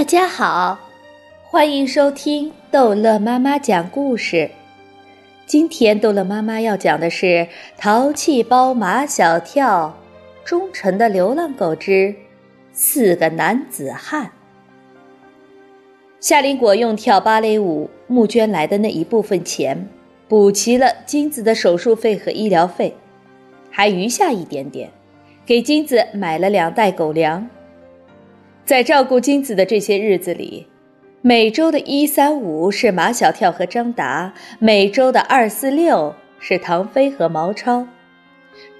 大家好，欢迎收听逗乐妈妈讲故事。今天逗乐妈妈要讲的是《淘气包马小跳》忠诚的流浪狗之四个男子汉。夏林果用跳芭蕾舞募捐来的那一部分钱，补齐了金子的手术费和医疗费，还余下一点点，给金子买了两袋狗粮。在照顾金子的这些日子里，每周的一三五是马小跳和张达，每周的二四六是唐飞和毛超，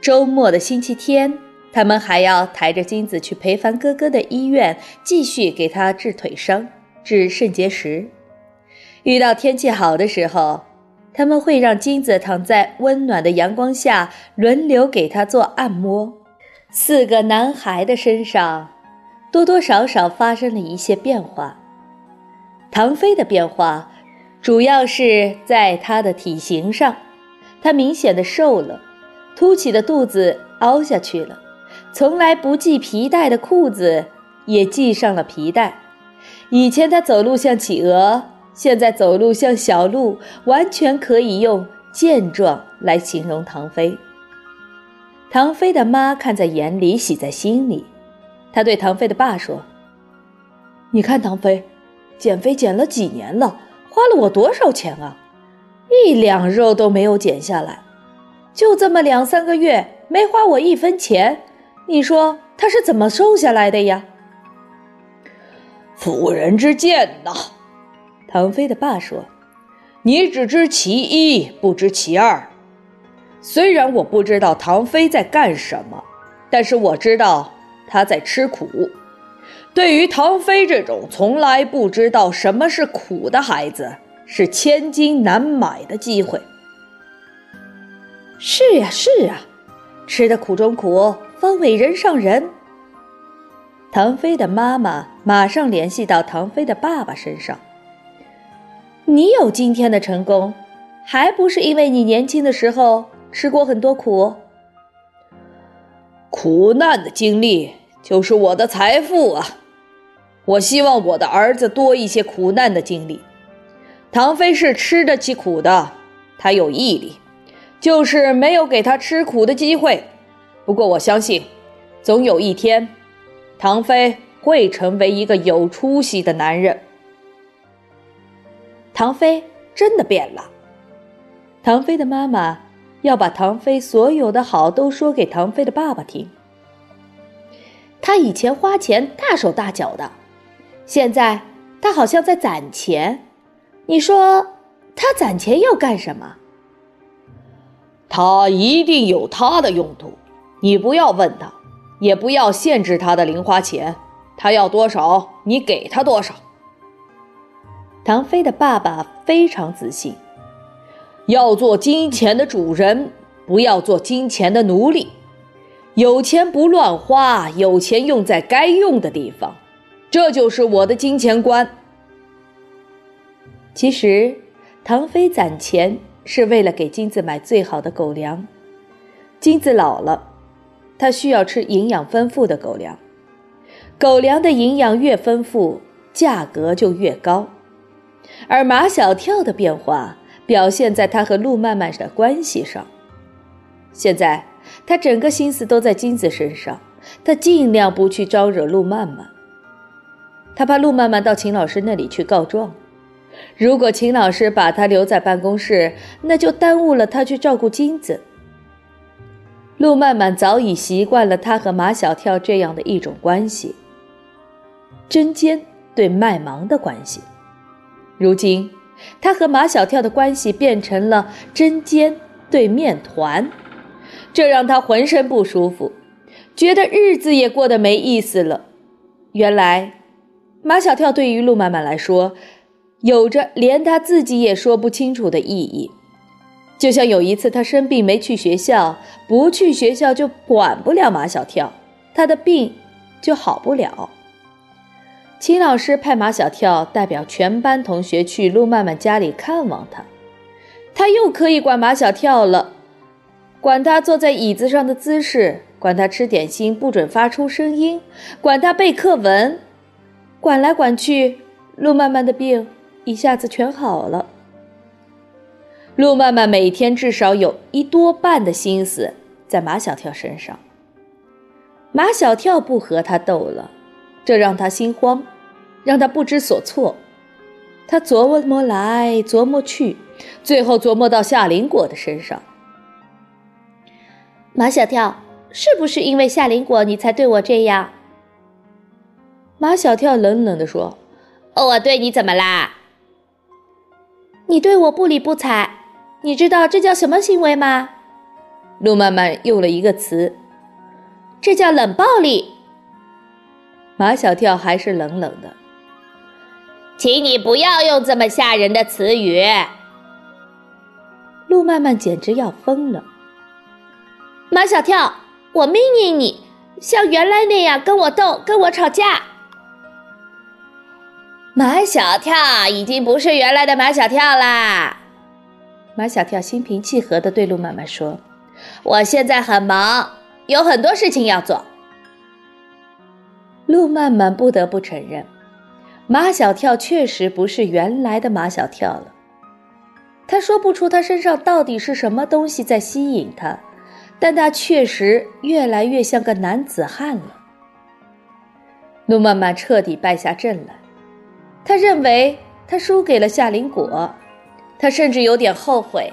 周末的星期天，他们还要抬着金子去裴凡哥哥的医院，继续给他治腿伤、治肾结石。遇到天气好的时候，他们会让金子躺在温暖的阳光下，轮流给他做按摩。四个男孩的身上。多多少少发生了一些变化。唐飞的变化，主要是在他的体型上，他明显的瘦了，凸起的肚子凹下去了，从来不系皮带的裤子也系上了皮带。以前他走路像企鹅，现在走路像小鹿，完全可以用健壮来形容唐飞。唐飞的妈看在眼里，喜在心里。他对唐飞的爸说：“你看唐飞，减肥减了几年了，花了我多少钱啊？一两肉都没有减下来，就这么两三个月没花我一分钱，你说他是怎么瘦下来的呀？”妇人之见呐，唐飞的爸说：“你只知其一，不知其二。虽然我不知道唐飞在干什么，但是我知道。”他在吃苦。对于唐飞这种从来不知道什么是苦的孩子，是千金难买的机会。是呀，是啊，吃的苦中苦，方为人上人。唐飞的妈妈马上联系到唐飞的爸爸身上。你有今天的成功，还不是因为你年轻的时候吃过很多苦？苦难的经历。就是我的财富啊！我希望我的儿子多一些苦难的经历。唐飞是吃得起苦的，他有毅力，就是没有给他吃苦的机会。不过我相信，总有一天，唐飞会成为一个有出息的男人。唐飞真的变了。唐飞的妈妈要把唐飞所有的好都说给唐飞的爸爸听。他以前花钱大手大脚的，现在他好像在攒钱。你说他攒钱要干什么？他一定有他的用途。你不要问他，也不要限制他的零花钱。他要多少，你给他多少。唐飞的爸爸非常自信，要做金钱的主人，不要做金钱的奴隶。有钱不乱花，有钱用在该用的地方，这就是我的金钱观。其实，唐飞攒钱是为了给金子买最好的狗粮。金子老了，他需要吃营养丰富的狗粮。狗粮的营养越丰富，价格就越高。而马小跳的变化表现在他和路曼曼的关系上。现在。他整个心思都在金子身上，他尽量不去招惹陆曼曼。他怕陆曼曼到秦老师那里去告状，如果秦老师把他留在办公室，那就耽误了他去照顾金子。陆曼曼早已习惯了他和马小跳这样的一种关系，针尖对麦芒的关系。如今，他和马小跳的关系变成了针尖对面团。这让他浑身不舒服，觉得日子也过得没意思了。原来，马小跳对于陆曼曼来说，有着连他自己也说不清楚的意义。就像有一次他生病没去学校，不去学校就管不了马小跳，他的病就好不了。秦老师派马小跳代表全班同学去陆曼曼家里看望他，他又可以管马小跳了。管他坐在椅子上的姿势，管他吃点心不准发出声音，管他背课文。管来管去，陆曼曼的病一下子全好了。陆曼曼每天至少有一多半的心思在马小跳身上。马小跳不和他斗了，这让他心慌，让他不知所措。他琢磨来琢磨去，最后琢磨到夏林果的身上。马小跳，是不是因为夏林果你才对我这样？马小跳冷冷地说：“我对你怎么啦？你对我不理不睬，你知道这叫什么行为吗？”陆曼曼用了一个词。这叫冷暴力。马小跳还是冷冷的，请你不要用这么吓人的词语。陆曼曼简直要疯了。马小跳，我命令你像原来那样跟我斗，跟我吵架。马小跳已经不是原来的马小跳啦。马小跳心平气和的对陆曼曼说：“我现在很忙。”有很多事情要做。陆曼曼不得不承认，马小跳确实不是原来的马小跳了。他说不出他身上到底是什么东西在吸引他，但他确实越来越像个男子汉了。陆曼曼彻底败下阵来，他认为他输给了夏林果，他甚至有点后悔。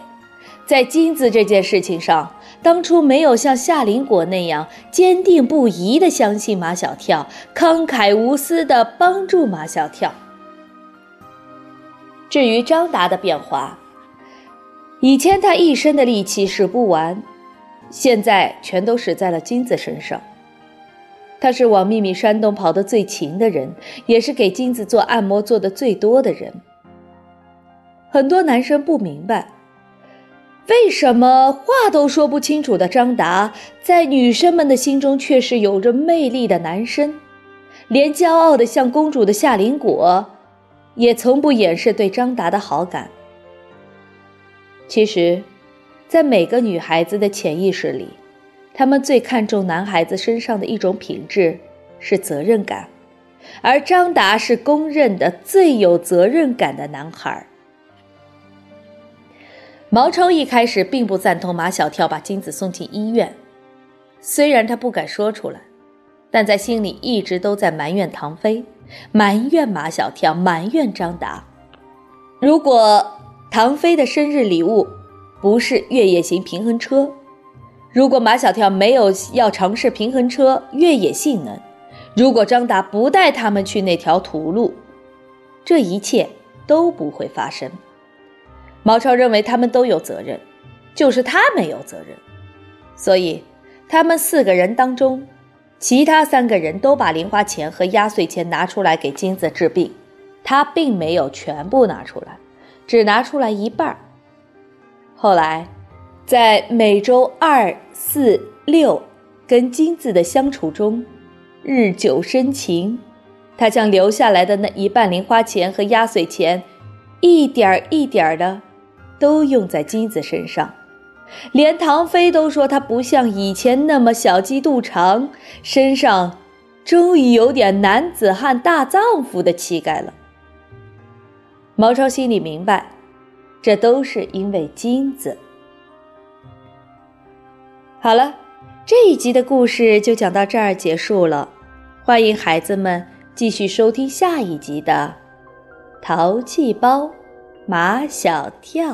在金子这件事情上，当初没有像夏林果那样坚定不移地相信马小跳，慷慨无私地帮助马小跳。至于张达的变化，以前他一身的力气使不完，现在全都使在了金子身上。他是往秘密山洞跑得最勤的人，也是给金子做按摩做的最多的人。很多男生不明白。为什么话都说不清楚的张达，在女生们的心中却是有着魅力的男生？连骄傲的像公主的夏林果，也从不掩饰对张达的好感。其实，在每个女孩子的潜意识里，她们最看重男孩子身上的一种品质是责任感，而张达是公认的最有责任感的男孩。毛超一开始并不赞同马小跳把金子送进医院，虽然他不敢说出来，但在心里一直都在埋怨唐飞，埋怨马小跳，埋怨张达。如果唐飞的生日礼物不是越野型平衡车，如果马小跳没有要尝试平衡车越野性能，如果张达不带他们去那条土路，这一切都不会发生。毛超认为他们都有责任，就是他没有责任，所以他们四个人当中，其他三个人都把零花钱和压岁钱拿出来给金子治病，他并没有全部拿出来，只拿出来一半。后来，在每周二、四、六跟金子的相处中，日久生情，他将留下来的那一半零花钱和压岁钱，一点一点的。都用在金子身上，连唐飞都说他不像以前那么小鸡肚肠，身上终于有点男子汉大丈夫的气概了。毛超心里明白，这都是因为金子。好了，这一集的故事就讲到这儿结束了，欢迎孩子们继续收听下一集的《淘气包马小跳》。